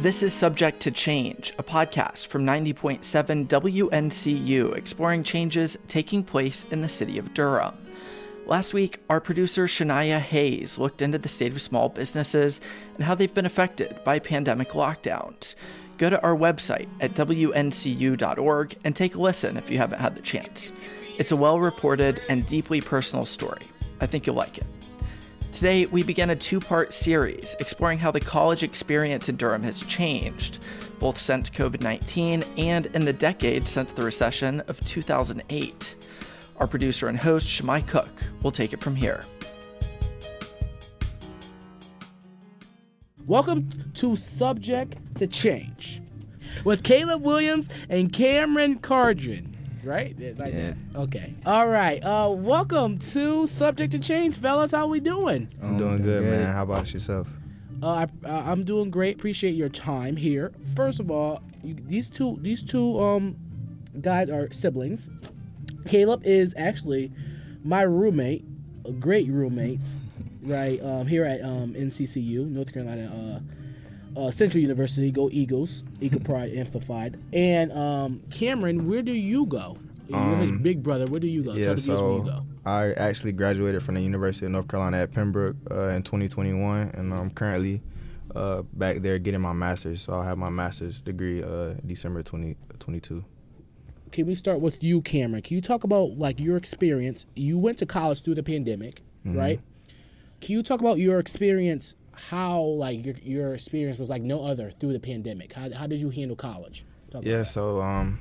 This is Subject to Change, a podcast from 90.7 WNCU exploring changes taking place in the city of Durham. Last week, our producer Shania Hayes looked into the state of small businesses and how they've been affected by pandemic lockdowns. Go to our website at WNCU.org and take a listen if you haven't had the chance. It's a well reported and deeply personal story. I think you'll like it. Today, we begin a two part series exploring how the college experience in Durham has changed, both since COVID 19 and in the decade since the recession of 2008. Our producer and host, Shimei Cook, will take it from here. Welcome to Subject to Change with Caleb Williams and Cameron Cardron right? Like yeah. That. Okay. All right. Uh, welcome to Subject to Change, fellas. How we doing? I'm doing good, man. How about yourself? Uh, I, uh, I'm doing great. Appreciate your time here. First of all, you, these two these two um guys are siblings. Caleb is actually my roommate, a great roommate, right? Um, here at um, NCCU, North Carolina. Uh, uh, Central University. Go Eagles, Eagle Pride Amplified. And um, Cameron, where do you go? You're um, his big brother. Where do you go? Yeah, so where you go. I actually graduated from the University of North Carolina at Pembroke uh, in 2021, and I'm currently uh, back there getting my master's. So I'll have my master's degree uh, December 2022. Can we start with you, Cameron? Can you talk about like your experience? You went to college through the pandemic, mm-hmm. right? Can you talk about your experience how like your your experience was like no other through the pandemic. How how did you handle college? Talk yeah, so um,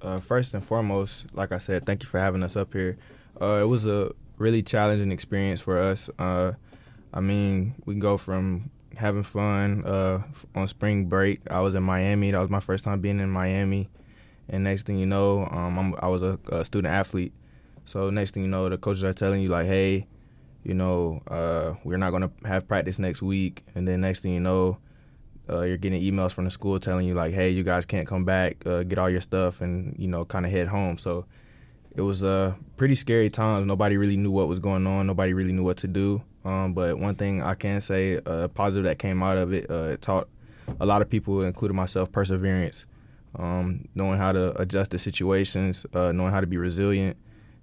uh, first and foremost, like I said, thank you for having us up here. Uh, it was a really challenging experience for us. Uh, I mean, we go from having fun uh, on spring break. I was in Miami. That was my first time being in Miami. And next thing you know, um, i was a, a student athlete. So next thing you know, the coaches are telling you like, hey, you know, uh, we're not going to have practice next week. And then next thing you know, uh, you're getting emails from the school telling you like, hey, you guys can't come back, uh, get all your stuff, and you know, kind of head home. So it was a uh, pretty scary time. Nobody really knew what was going on. Nobody really knew what to do. Um, but one thing I can say, uh, positive that came out of it, uh, it taught a lot of people, including myself, perseverance, um, knowing how to adjust to situations, knowing how to be resilient,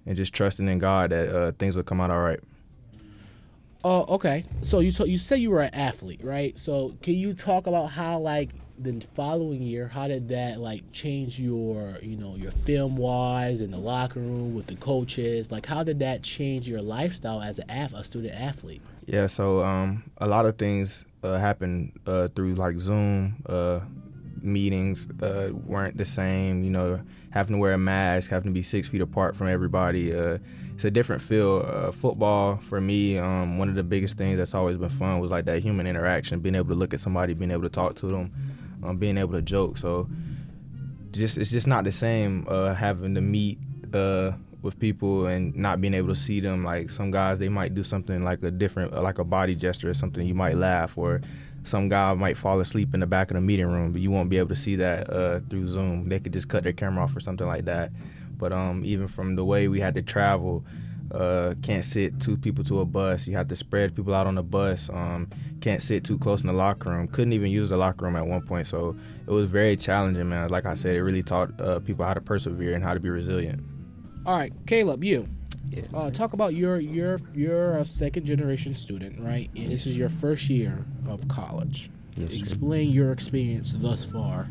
and just trusting in God that things will come out all right. Oh, okay. So you so you say you were an athlete, right? So can you talk about how like the following year, how did that like change your you know your film wise in the locker room with the coaches? Like how did that change your lifestyle as a, a student athlete? Yeah, so um, a lot of things uh, happened uh, through like Zoom uh, meetings uh, weren't the same. You know, having to wear a mask, having to be six feet apart from everybody uh, it's a different feel. Uh, football for me, um, one of the biggest things that's always been fun was like that human interaction, being able to look at somebody, being able to talk to them, um, being able to joke. So just it's just not the same uh, having to meet uh, with people and not being able to see them. Like some guys, they might do something like a different, like a body gesture or something. You might laugh or some guy might fall asleep in the back of the meeting room, but you won't be able to see that uh, through Zoom. They could just cut their camera off or something like that. But um, even from the way we had to travel, uh, can't sit two people to a bus. You have to spread people out on the bus. Um, can't sit too close in the locker room. Couldn't even use the locker room at one point. So it was very challenging, man. Like I said, it really taught uh, people how to persevere and how to be resilient. All right, Caleb, you. Yeah. Uh, talk about your your you're a second generation student, right? And this is your first year of college. Yes, Explain sir. your experience thus far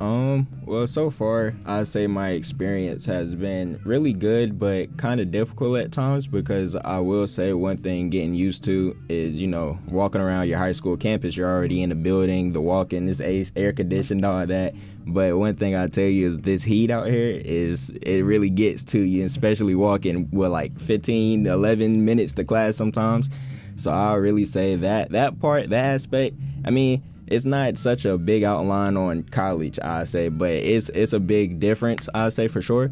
um, well, so far, I'd say my experience has been really good, but kind of difficult at times because I will say one thing getting used to is, you know, walking around your high school campus, you're already in the building, the walking is air conditioned, all that. But one thing I tell you is this heat out here is, it really gets to you, especially walking with like 15, 11 minutes to class sometimes. So I'll really say that, that part, that aspect, I mean, it's not such a big outline on college, I say, but it's it's a big difference, I say for sure.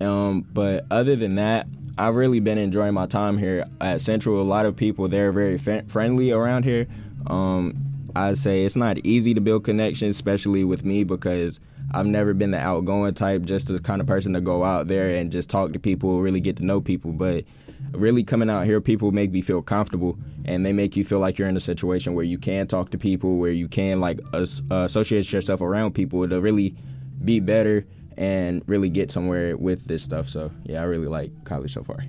Um, but other than that, I've really been enjoying my time here at Central. A lot of people they're very friendly around here. Um, I say it's not easy to build connections, especially with me because I've never been the outgoing type, just the kind of person to go out there and just talk to people, really get to know people. But really coming out here, people make me feel comfortable, and they make you feel like you're in a situation where you can talk to people, where you can like as, uh, associate yourself around people to really be better and really get somewhere with this stuff. So yeah, I really like college so far.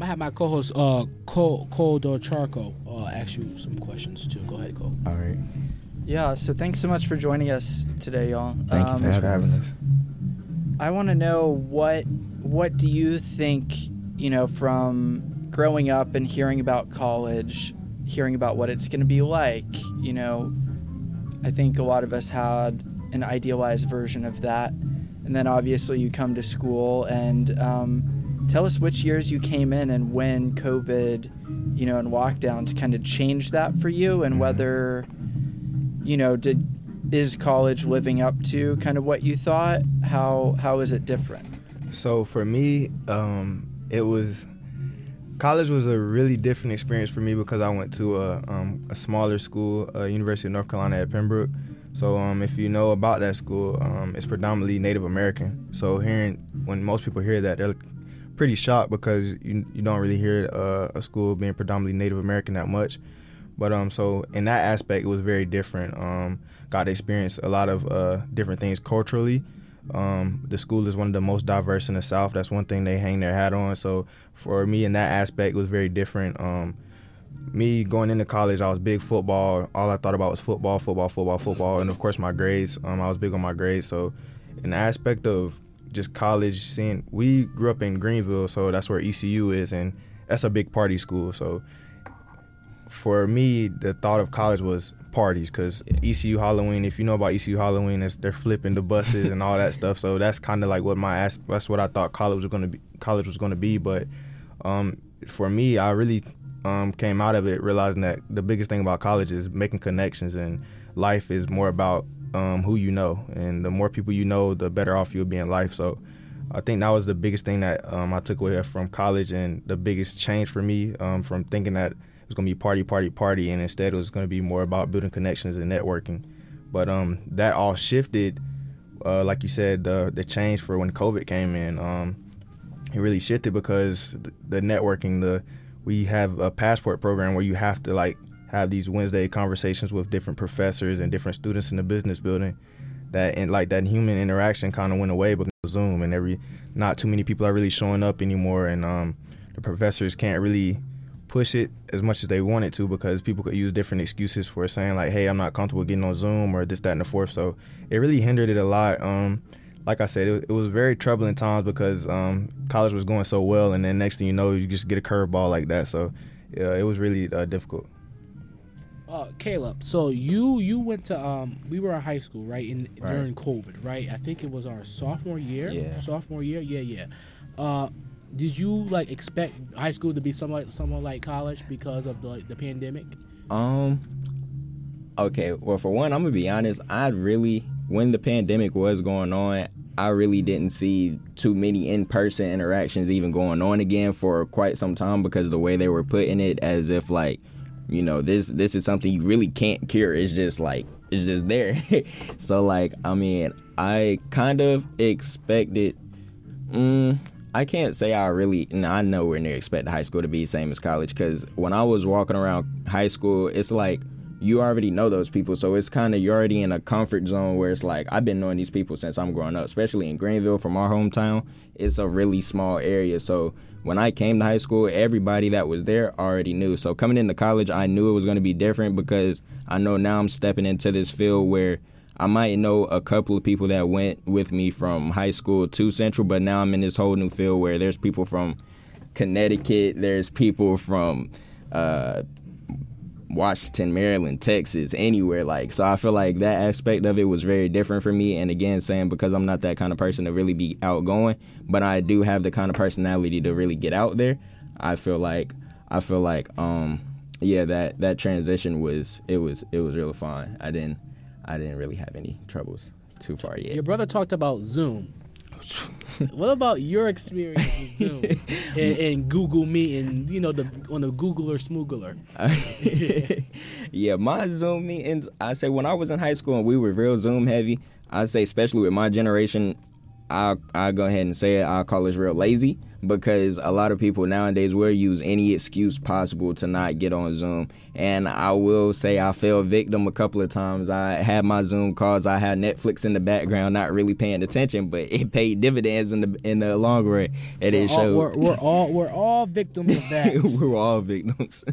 I have my co-host uh Cole Cole Charco uh ask you some questions too. Go ahead, Cole. All right. Yeah, so thanks so much for joining us today, y'all. Thank um, you for having us. I want to know what what do you think, you know, from growing up and hearing about college, hearing about what it's going to be like, you know, I think a lot of us had an idealized version of that. And then obviously you come to school and um, tell us which years you came in and when COVID, you know, and lockdowns kind of changed that for you and mm-hmm. whether, you know, did is college living up to kind of what you thought? How how is it different? So for me, um, it was college was a really different experience for me because I went to a, um, a smaller school, uh, University of North Carolina at Pembroke. So um, if you know about that school, um, it's predominantly Native American. So hearing when most people hear that, they're pretty shocked because you you don't really hear uh, a school being predominantly Native American that much. But um, so in that aspect, it was very different. Um, got to experience a lot of uh, different things culturally. Um, the school is one of the most diverse in the South. That's one thing they hang their hat on. So for me, in that aspect, it was very different. Um, me going into college, I was big football. All I thought about was football, football, football, football, and of course my grades. Um, I was big on my grades. So, in the aspect of just college, seeing we grew up in Greenville, so that's where ECU is, and that's a big party school. So, for me, the thought of college was parties because ECU Halloween. If you know about ECU Halloween, they're flipping the buses and all that stuff. So that's kind of like what my that's what I thought college was gonna be. College was gonna be, but um, for me, I really um, came out of it realizing that the biggest thing about college is making connections, and life is more about um, who you know, and the more people you know, the better off you'll be in life. So. I think that was the biggest thing that um, I took away from college, and the biggest change for me um, from thinking that was going to be party, party, party, and instead it was going to be more about building connections and networking. But um, that all shifted, uh, like you said, the the change for when COVID came in. Um, it really shifted because the, networking, the we have a passport program where you have to like have these Wednesday conversations with different professors and different students in the business building. That and like that human interaction kind of went away because Zoom and every not too many people are really showing up anymore, and um, the professors can't really push it as much as they wanted to because people could use different excuses for saying like, "Hey, I'm not comfortable getting on Zoom" or this, that, and the fourth. So it really hindered it a lot. Um, like I said, it, it, was very troubling times because um, college was going so well, and then next thing you know, you just get a curveball like that. So yeah, it was really uh, difficult. Uh, Caleb, so you you went to um we were in high school right in right. during COVID right I think it was our sophomore year yeah sophomore year yeah yeah uh did you like expect high school to be somewhat somewhat like college because of the the pandemic um okay well for one I'm gonna be honest I really when the pandemic was going on, I really didn't see too many in person interactions even going on again for quite some time because of the way they were putting it as if like, you know, this this is something you really can't cure. It's just like it's just there. so like, I mean, I kind of expected mm, I can't say I really, and I nowhere near expect high school to be same as college because when I was walking around high school, it's like you already know those people. So it's kind of, you're already in a comfort zone where it's like, I've been knowing these people since I'm growing up, especially in Greenville from our hometown. It's a really small area. So when I came to high school, everybody that was there already knew. So coming into college, I knew it was going to be different because I know now I'm stepping into this field where I might know a couple of people that went with me from high school to Central, but now I'm in this whole new field where there's people from Connecticut, there's people from uh, Washington, Maryland, Texas, anywhere. Like, so I feel like that aspect of it was very different for me. And again, saying because I'm not that kind of person to really be outgoing, but I do have the kind of personality to really get out there. I feel like, I feel like, um, yeah, that that transition was it was it was really fun. I didn't I didn't really have any troubles too far yet. Your brother talked about Zoom. what about your experience with Zoom and, and, Google Meet and you know the on the Googler Smoogler? yeah, my Zoom meetings. I say when I was in high school and we were real Zoom heavy. I say especially with my generation, I I go ahead and say it. I call us real lazy because a lot of people nowadays will use any excuse possible to not get on Zoom. And I will say I fell victim a couple of times. I had my Zoom calls. I had Netflix in the background, not really paying attention, but it paid dividends in the in the long run. And it showed. we're, we're all we're all victims of that. we're all victims.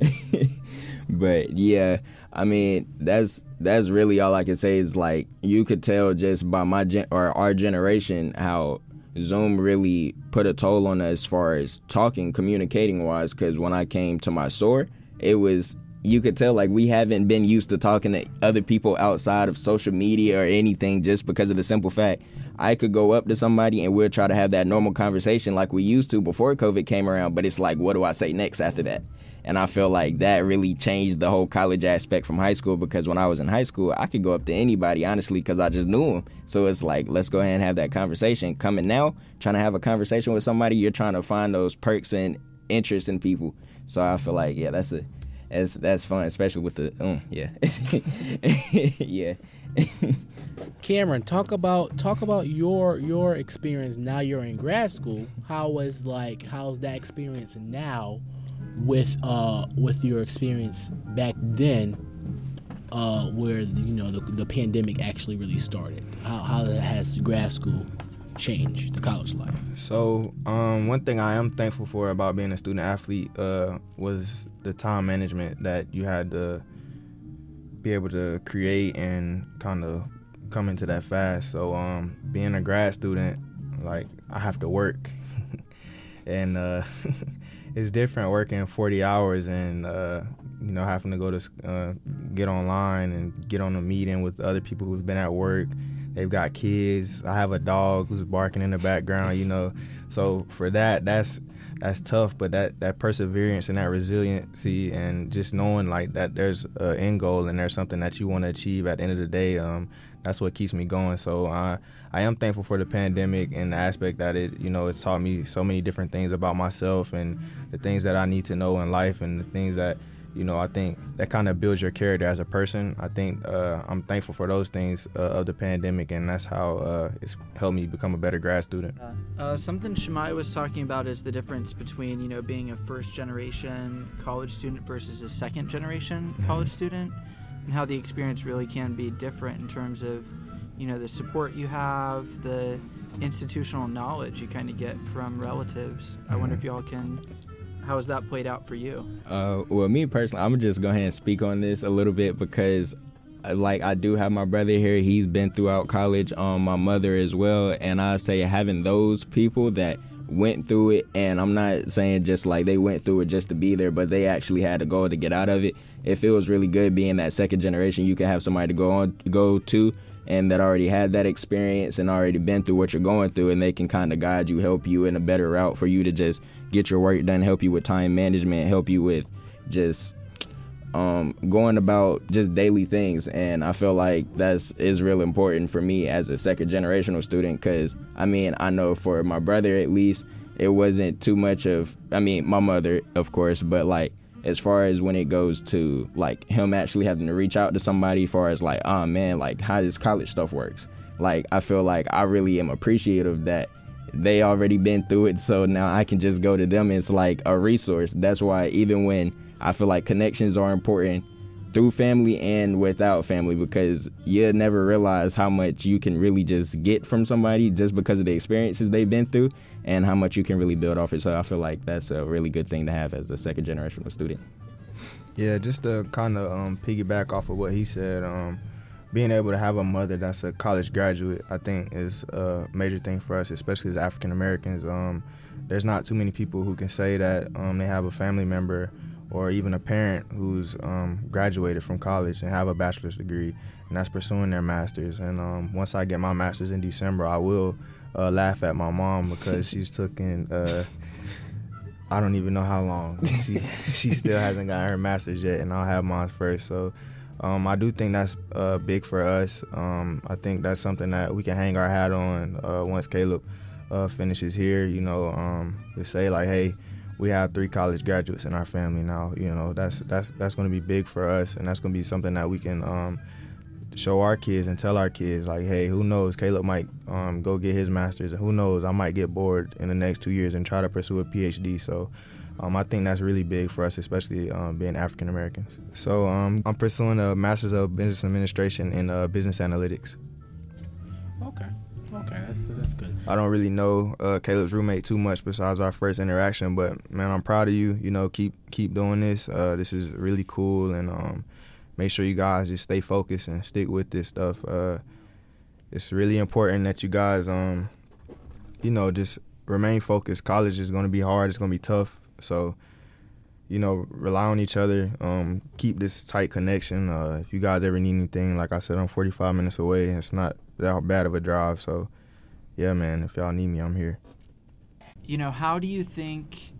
but yeah, I mean that's that's really all I can say is like you could tell just by my gen or our generation how Zoom really put a toll on us as far as talking, communicating wise. Because when I came to my store, it was you could tell like we haven't been used to talking to other people outside of social media or anything just because of the simple fact I could go up to somebody and we'll try to have that normal conversation like we used to before COVID came around, but it's like what do I say next after that? And I feel like that really changed the whole college aspect from high school because when I was in high school, I could go up to anybody, honestly, because I just knew them. So it's like, let's go ahead and have that conversation. Coming now, trying to have a conversation with somebody, you're trying to find those perks and interests in people. So I feel like, yeah, that's a. That's, that's fun, especially with the um, yeah, yeah. Cameron, talk about talk about your your experience now you're in grad school. How was like how's that experience now with uh with your experience back then uh where you know the, the pandemic actually really started? How how has grad school changed the college life? So, um, one thing I am thankful for about being a student athlete uh, was the time management that you had to be able to create and kind of come into that fast. So, um, being a grad student, like I have to work, and uh, it's different working 40 hours and uh, you know having to go to uh, get online and get on a meeting with other people who've been at work. They've got kids. I have a dog who's barking in the background. You know, so for that, that's that's tough. But that that perseverance and that resiliency and just knowing like that there's an end goal and there's something that you want to achieve at the end of the day. Um, that's what keeps me going. So I I am thankful for the pandemic and the aspect that it you know it's taught me so many different things about myself and the things that I need to know in life and the things that you know I think that kind of builds your character as a person. I think uh, I'm thankful for those things uh, of the pandemic and that's how uh, it's helped me become a better grad student. Uh, something Shimei was talking about is the difference between you know being a first generation college student versus a second generation college student, and how the experience really can be different in terms of you know the support you have, the institutional knowledge you kind of get from relatives. I wonder if y'all can. How has that played out for you? Uh, well, me personally, I'm gonna just go ahead and speak on this a little bit because, uh, like, I do have my brother here. He's been throughout college. Um, my mother as well, and I say having those people that went through it, and I'm not saying just like they went through it just to be there, but they actually had a goal to get out of it. It feels really good being that second generation. You can have somebody to go on, go to, and that already had that experience and already been through what you're going through and they can kind of guide you help you in a better route for you to just get your work done help you with time management help you with just um, going about just daily things. And i feel like that's is real important for me as a second generational student because i mean i know for my brother at least it wasn't too much of i mean my mother of course but like as far as when it goes to like him actually having to reach out to somebody as far as like oh man like how this college stuff works. Like i feel like i really am appreciative that they already been through it so now i can just go to them it's like a resource. That's why even when i feel like connections are important through family and without family because you never realize how much you can really just get from somebody just because of the experiences they've been through and how much you can really build off it. So I feel like that's a really good thing to have as a second generational student. Yeah, just to kind of um, piggyback off of what he said, um, being able to have a mother that's a college graduate, I think, is a major thing for us, especially as African Americans. Um, there's not too many people who can say that um, they have a family member or even a parent who's um, graduated from college and have a bachelor's degree and that's pursuing their master's. And um, once I get my master's in December, I will uh, laugh at my mom because she's taken. Uh, I don't even know how long. She she still hasn't got her master's yet, and I'll have mine first. So um, I do think that's uh, big for us. Um, I think that's something that we can hang our hat on uh, once Caleb uh, finishes here. You know, um, to say like, hey, we have three college graduates in our family now. You know, that's that's that's going to be big for us, and that's going to be something that we can um, show our kids and tell our kids like, hey, who knows? Caleb might um, go get his master's, and who knows? I might get bored in the next two years and try to pursue a PhD. So. Um, I think that's really big for us, especially um, being African Americans. So um, I'm pursuing a Master's of Business Administration in uh, Business Analytics. Okay. Okay, that's that's good. I don't really know uh, Caleb's roommate too much besides our first interaction, but man, I'm proud of you. You know, keep keep doing this. Uh, this is really cool, and um, make sure you guys just stay focused and stick with this stuff. Uh, it's really important that you guys, um, you know, just remain focused. College is going to be hard. It's going to be tough. So, you know, rely on each other. Um, keep this tight connection. Uh, if you guys ever need anything, like I said, I'm 45 minutes away. It's not that bad of a drive. So, yeah, man, if y'all need me, I'm here. You know, how do you think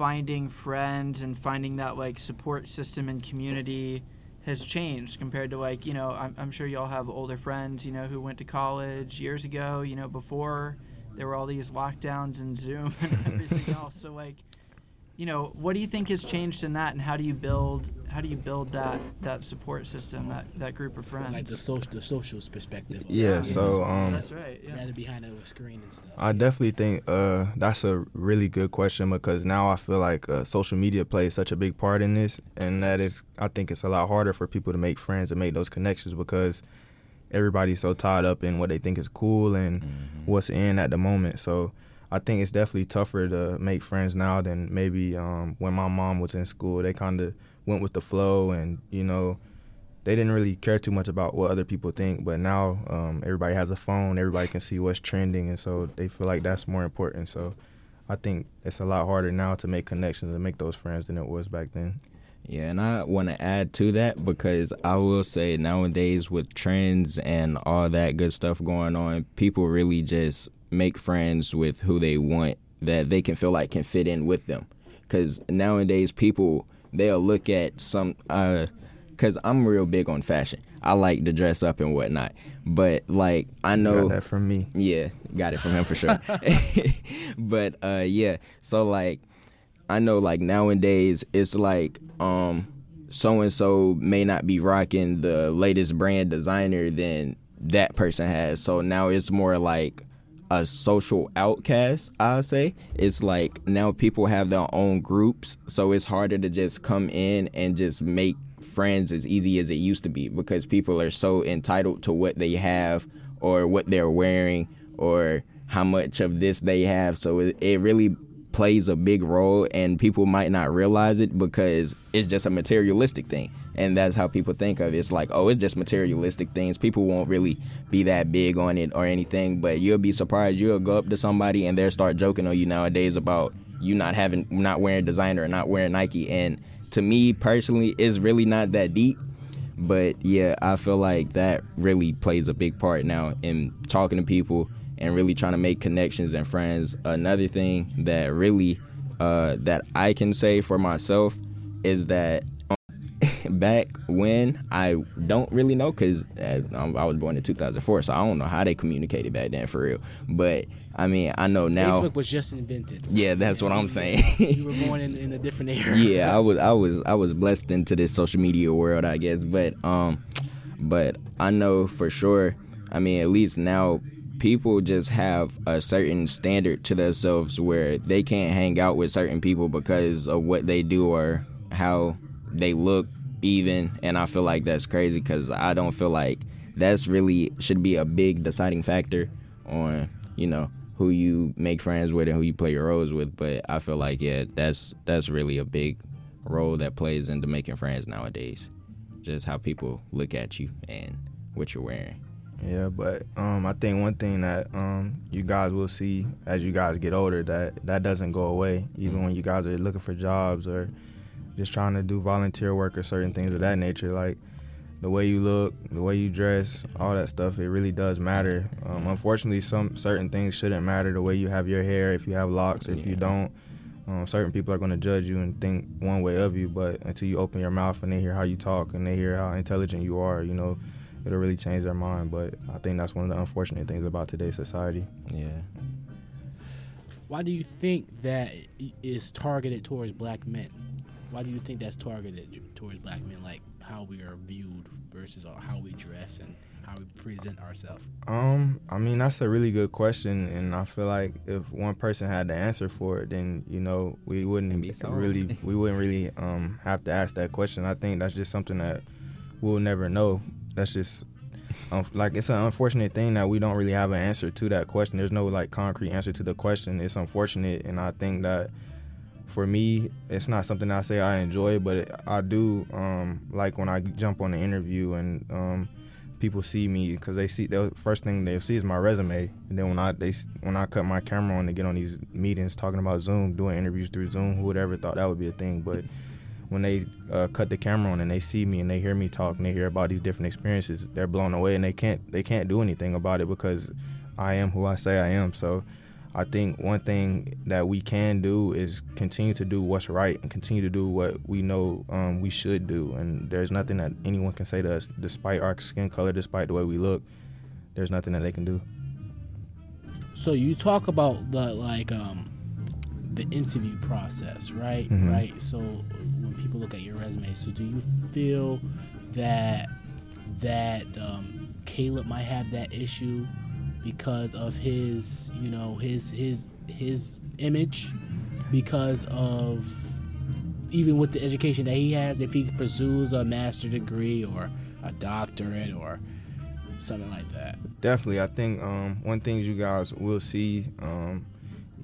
finding friends and finding that like support system and community has changed compared to like you know I'm, I'm sure y'all have older friends you know who went to college years ago you know before there were all these lockdowns and zoom and everything else. So like you know, what do you think has changed in that, and how do you build how do you build that that support system, that that group of friends? Like the social the social perspective. Yeah, so um, that's right. Yeah. Rather behind a screen and stuff. I definitely think uh, that's a really good question because now I feel like uh, social media plays such a big part in this, and that is I think it's a lot harder for people to make friends and make those connections because everybody's so tied up in what they think is cool and mm-hmm. what's in at the moment. So I think it's definitely tougher to make friends now than maybe um, when my mom was in school. They kind of went with the flow, and you know, they didn't really care too much about what other people think. But now um, everybody has a phone, everybody can see what's trending, and so they feel like that's more important. So I think it's a lot harder now to make connections and make those friends than it was back then. Yeah, and I want to add to that because I will say nowadays with trends and all that good stuff going on, people really just make friends with who they want that they can feel like can fit in with them. Because nowadays people they'll look at some. Because uh, I'm real big on fashion. I like to dress up and whatnot. But like I know got that from me. Yeah, got it from him for sure. but uh, yeah, so like I know like nowadays it's like um so and so may not be rocking the latest brand designer than that person has. So now it's more like a social outcast, I'll say. It's like now people have their own groups, so it's harder to just come in and just make friends as easy as it used to be because people are so entitled to what they have or what they're wearing or how much of this they have. So it, it really plays a big role and people might not realize it because it's just a materialistic thing and that's how people think of it. It's like oh it's just materialistic things. People won't really be that big on it or anything but you'll be surprised. You'll go up to somebody and they'll start joking on you nowadays about you not having not wearing designer not wearing nike. And to me personally it's really not that deep. But yeah i feel like that really plays a big part now in talking to people and really trying to make connections and friends. Another thing that really uh, that I can say for myself is that back when I don't really know because uh, I was born in 2004, so I don't know how they communicated back then for real. But I mean, I know now. Facebook was just invented. Yeah, that's what I'm saying. you were born in, in a different era. yeah, I was, I was, I was blessed into this social media world, I guess. But um, but I know for sure. I mean, at least now people just have a certain standard to themselves where they can't hang out with certain people because of what they do or how they look even and i feel like that's crazy because i don't feel like that's really should be a big deciding factor on you know who you make friends with and who you play your roles with but i feel like yeah that's that's really a big role that plays into making friends nowadays just how people look at you and what you're wearing yeah, but um, I think one thing that um, you guys will see as you guys get older that that doesn't go away, even mm-hmm. when you guys are looking for jobs or just trying to do volunteer work or certain things of that nature. Like the way you look, the way you dress, all that stuff, it really does matter. Um, unfortunately, some certain things shouldn't matter. The way you have your hair, if you have locks, if yeah. you don't. Um, certain people are going to judge you and think one way of you, but until you open your mouth and they hear how you talk and they hear how intelligent you are, you know, it'll really change their mind. But I think that's one of the unfortunate things about today's society. Yeah. Why do you think that is targeted towards black men? Why do you think that's targeted towards black men, like how we are viewed versus how we dress and how we present ourselves? Um, I mean that's a really good question, and I feel like if one person had the answer for it, then you know we wouldn't be really we wouldn't really um have to ask that question. I think that's just something that we'll never know. That's just um, like it's an unfortunate thing that we don't really have an answer to that question. There's no like concrete answer to the question. It's unfortunate, and I think that for me, it's not something I say I enjoy, but I do um, like when I jump on the interview and um, people see me because they see the first thing they see is my resume, and then when I they when I cut my camera on to get on these meetings talking about Zoom, doing interviews through Zoom, who would ever thought that would be a thing, but when they uh, cut the camera on and they see me and they hear me talk and they hear about these different experiences, they're blown away and they can't they can't do anything about it because I am who I say I am. So I think one thing that we can do is continue to do what's right and continue to do what we know um, we should do. And there's nothing that anyone can say to us, despite our skin color, despite the way we look. There's nothing that they can do. So you talk about the like um, the interview process, right? Mhm. Right. So when people look at your resume, so do you feel that that um, Caleb might have that issue because of his, you know, his his his image, because of even with the education that he has, if he pursues a master degree or a doctorate or something like that. Definitely, I think um, one thing you guys will see, um,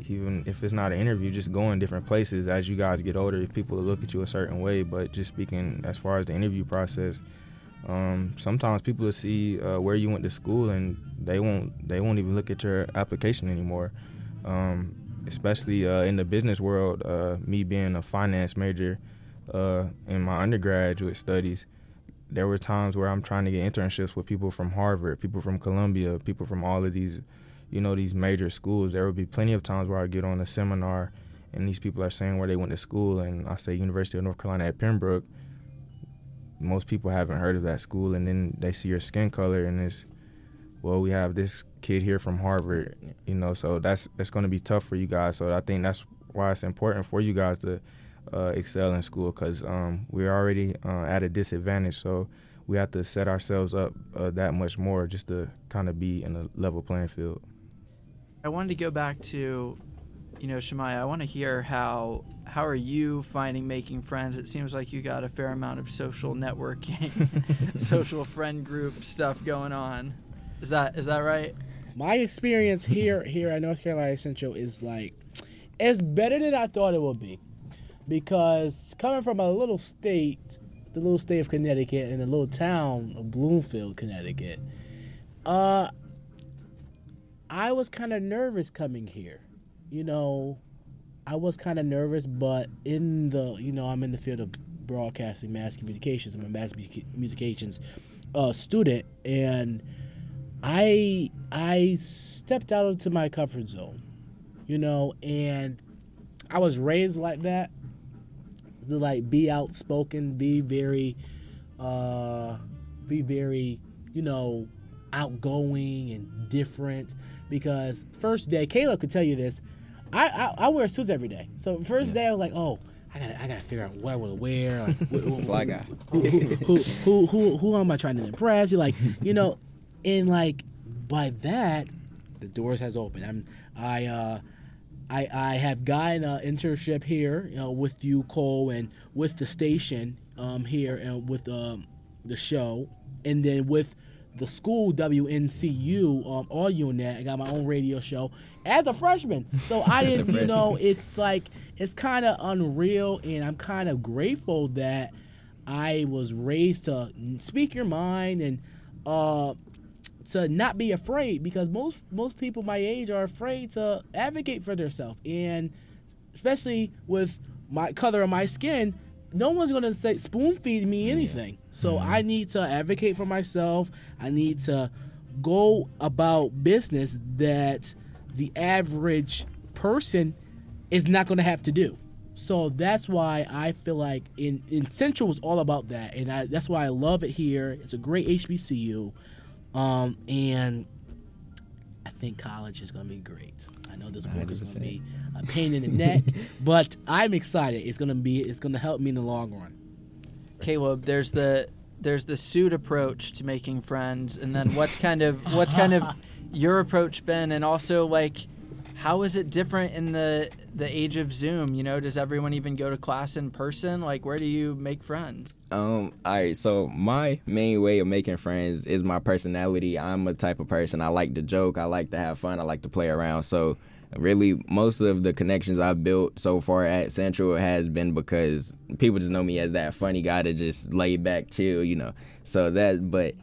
even if it's not an interview, just going different places as you guys get older, people look at you a certain way. But just speaking as far as the interview process, um, sometimes people will see uh, where you went to school and they won't they won't even look at your application anymore. Um, especially uh, in the business world, uh, me being a finance major uh, in my undergraduate studies, there were times where I'm trying to get internships with people from Harvard, people from Columbia, people from all of these, you know, these major schools. There would be plenty of times where I get on a seminar and these people are saying where they went to school, and I say University of North Carolina at Pembroke. Most people haven't heard of that school, and then they see your skin color, and it's, well, we have this kid here from Harvard, you know, so that's that's going to be tough for you guys. So I think that's why it's important for you guys to uh, excel in school because um, we're already uh, at a disadvantage. So we have to set ourselves up uh, that much more just to kind of be in a level playing field. I wanted to go back to, you know, Shemaya. I want to hear how how are you finding making friends? It seems like you got a fair amount of social networking, social friend group stuff going on. Is that is that right? my experience here here at North Carolina Central is like it's better than I thought it would be because coming from a little state, the little state of Connecticut and the little town of Bloomfield, Connecticut, uh, I was kind of nervous coming here. You know, I was kind of nervous, but in the you know I'm in the field of broadcasting, mass communications. I'm a mass communications uh, student, and I I stepped out into my comfort zone, you know, and I was raised like that to like be outspoken, be very, uh, be very, you know, outgoing and different. Because first day, Caleb could tell you this. I I, I wear suits every day, so first day I was like, oh. I gotta, I gotta figure out what I want to wear. Like, wh- wh- Fly guy. who, who, who, who, who am I trying to impress? You're like, you know, and like by that, the doors has opened. I'm, I, uh, I, I have gotten an internship here, you know, with you, Cole, and with the station um, here, and with um, the show, and then with the school WNCU um, Audio Net. I got my own radio show as a freshman. So I didn't, you know, it's like it's kind of unreal, and I'm kind of grateful that I was raised to speak your mind and uh, to not be afraid because most most people my age are afraid to advocate for themselves, and especially with my color of my skin. No one's gonna say spoon feed me anything. So I need to advocate for myself. I need to go about business that the average person is not going to have to do. So that's why I feel like in, in Central is all about that, and I, that's why I love it here. It's a great HBCU, um, and think college is going to be great. I know this book is going to be a pain in the neck, but I'm excited. It's going to be. It's going to help me in the long run. Caleb, there's the there's the suit approach to making friends, and then what's kind of what's kind of your approach been, and also like how is it different in the the age of Zoom? You know, does everyone even go to class in person? Like, where do you make friends? Um, all right, so my main way of making friends is my personality. I'm a type of person I like to joke, I like to have fun, I like to play around. So really most of the connections I've built so far at Central has been because people just know me as that funny guy to just lay back, chill, you know. So that but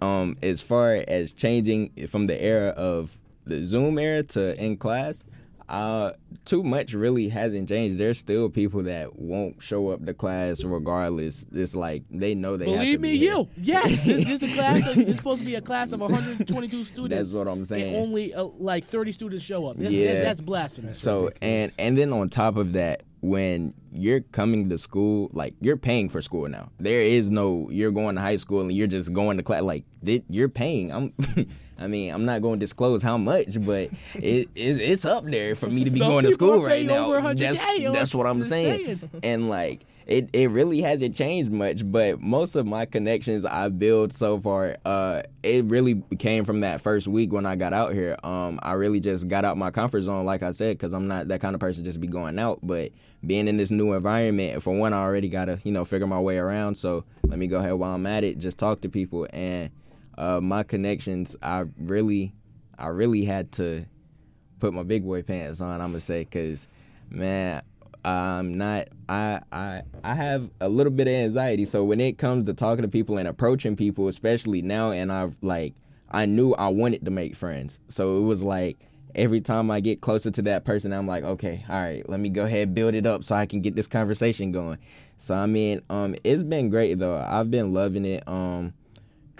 um as far as changing from the era of the Zoom era to in class, uh, too much really hasn't changed. There's still people that won't show up to class regardless. It's like they know they believe me. Here. You yes, this, this, is a class. Of, this supposed to be a class of 122 students. That's what I'm saying. And only uh, like 30 students show up. That's, yeah, that's blasphemous. So and and then on top of that, when you're coming to school, like you're paying for school now. There is no you're going to high school and you're just going to class. Like you're paying. I'm. I mean, I'm not going to disclose how much, but it, it's, it's up there for me to be Some going to school right now. That's, that's what I'm saying. saying. And like, it, it really hasn't changed much, but most of my connections I've built so far, uh, it really came from that first week when I got out here. Um, I really just got out my comfort zone, like I said, because I'm not that kind of person just be going out. But being in this new environment, for one, I already got to you know figure my way around. So let me go ahead while I'm at it, just talk to people and uh, my connections, I really, I really had to put my big boy pants on. I'm gonna say, cause man, I'm not. I I I have a little bit of anxiety. So when it comes to talking to people and approaching people, especially now, and I've like, I knew I wanted to make friends. So it was like every time I get closer to that person, I'm like, okay, all right, let me go ahead build it up so I can get this conversation going. So I mean, um, it's been great though. I've been loving it. Um,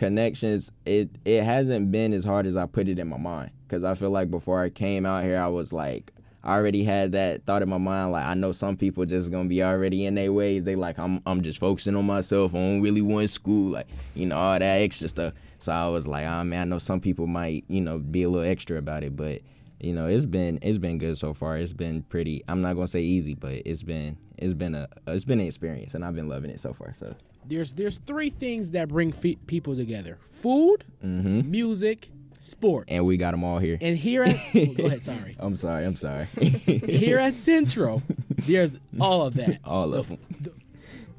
connections it it hasn't been as hard as I put it in my mind. Because I feel like before I came out here I was like I already had that thought in my mind like I know some people just gonna be already in their ways. They like I'm I'm just focusing on myself. I don't really want school like you know all that extra stuff. So I was like oh man I know some people might you know be a little extra about it. But you know it's been it's been good so far it's been pretty I'm not gonna say easy but it's been it's been a it's been an experience and I've been loving it so far so there's there's three things that bring fe- people together: food, mm-hmm. music, sports. And we got them all here. And here at oh, go ahead, sorry. I'm sorry. I'm sorry. here at Central, there's all of that. All of them. The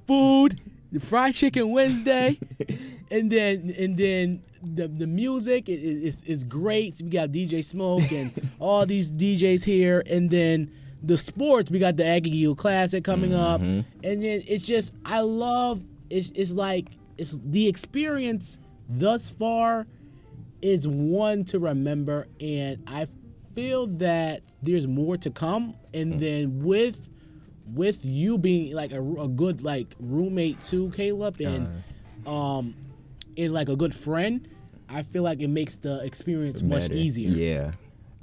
food, the fried chicken Wednesday, and then and then the the music is is great. We got DJ Smoke and all these DJs here, and then the sports. We got the Aggie Classic coming mm-hmm. up, and then it's just I love it's, it's like it's the experience thus far is one to remember and i feel that there's more to come and hmm. then with with you being like a, a good like roommate too caleb and uh, um and like a good friend i feel like it makes the experience Better. much easier yeah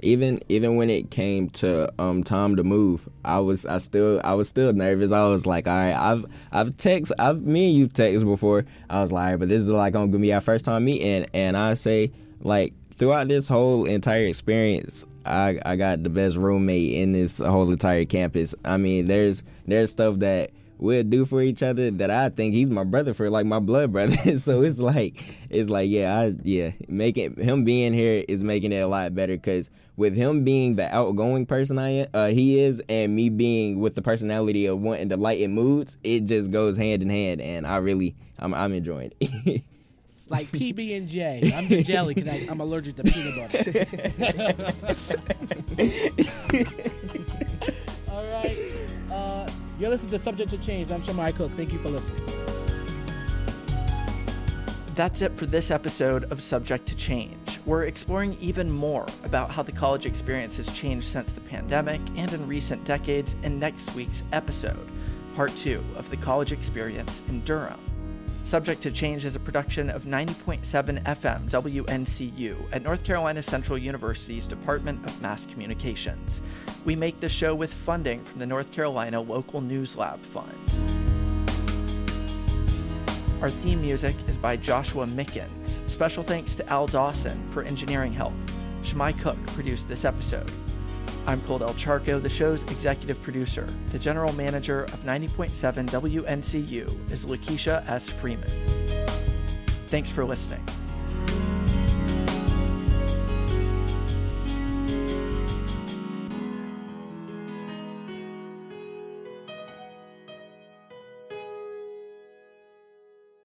even even when it came to um time to move, I was I still I was still nervous. I was like, all right, I've I've text I've me and you text before. I was like, but this is like gonna be our first time meeting, and I say like throughout this whole entire experience, I I got the best roommate in this whole entire campus. I mean, there's there's stuff that we'll do for each other that I think he's my brother for like my blood brother. so it's like it's like yeah, I yeah, making him being here is making it a lot better cuz with him being the outgoing person I uh, he is and me being with the personality of wanting to lighten moods, it just goes hand in hand and I really I'm I'm enjoying it. it's like PB and J. I'm the jelly because I'm allergic to peanut butter. You're listening to Subject to Change. I'm Shimei Cook. Thank you for listening. That's it for this episode of Subject to Change. We're exploring even more about how the college experience has changed since the pandemic and in recent decades in next week's episode, part two of the college experience in Durham. Subject to Change is a production of 90.7 FM WNCU at North Carolina Central University's Department of Mass Communications. We make the show with funding from the North Carolina Local News Lab Fund. Our theme music is by Joshua Mickens. Special thanks to Al Dawson for engineering help. My Cook produced this episode. I'm Cole del Charco, the show's executive producer. The general manager of 90.7 WNCU is Lakeisha S. Freeman. Thanks for listening.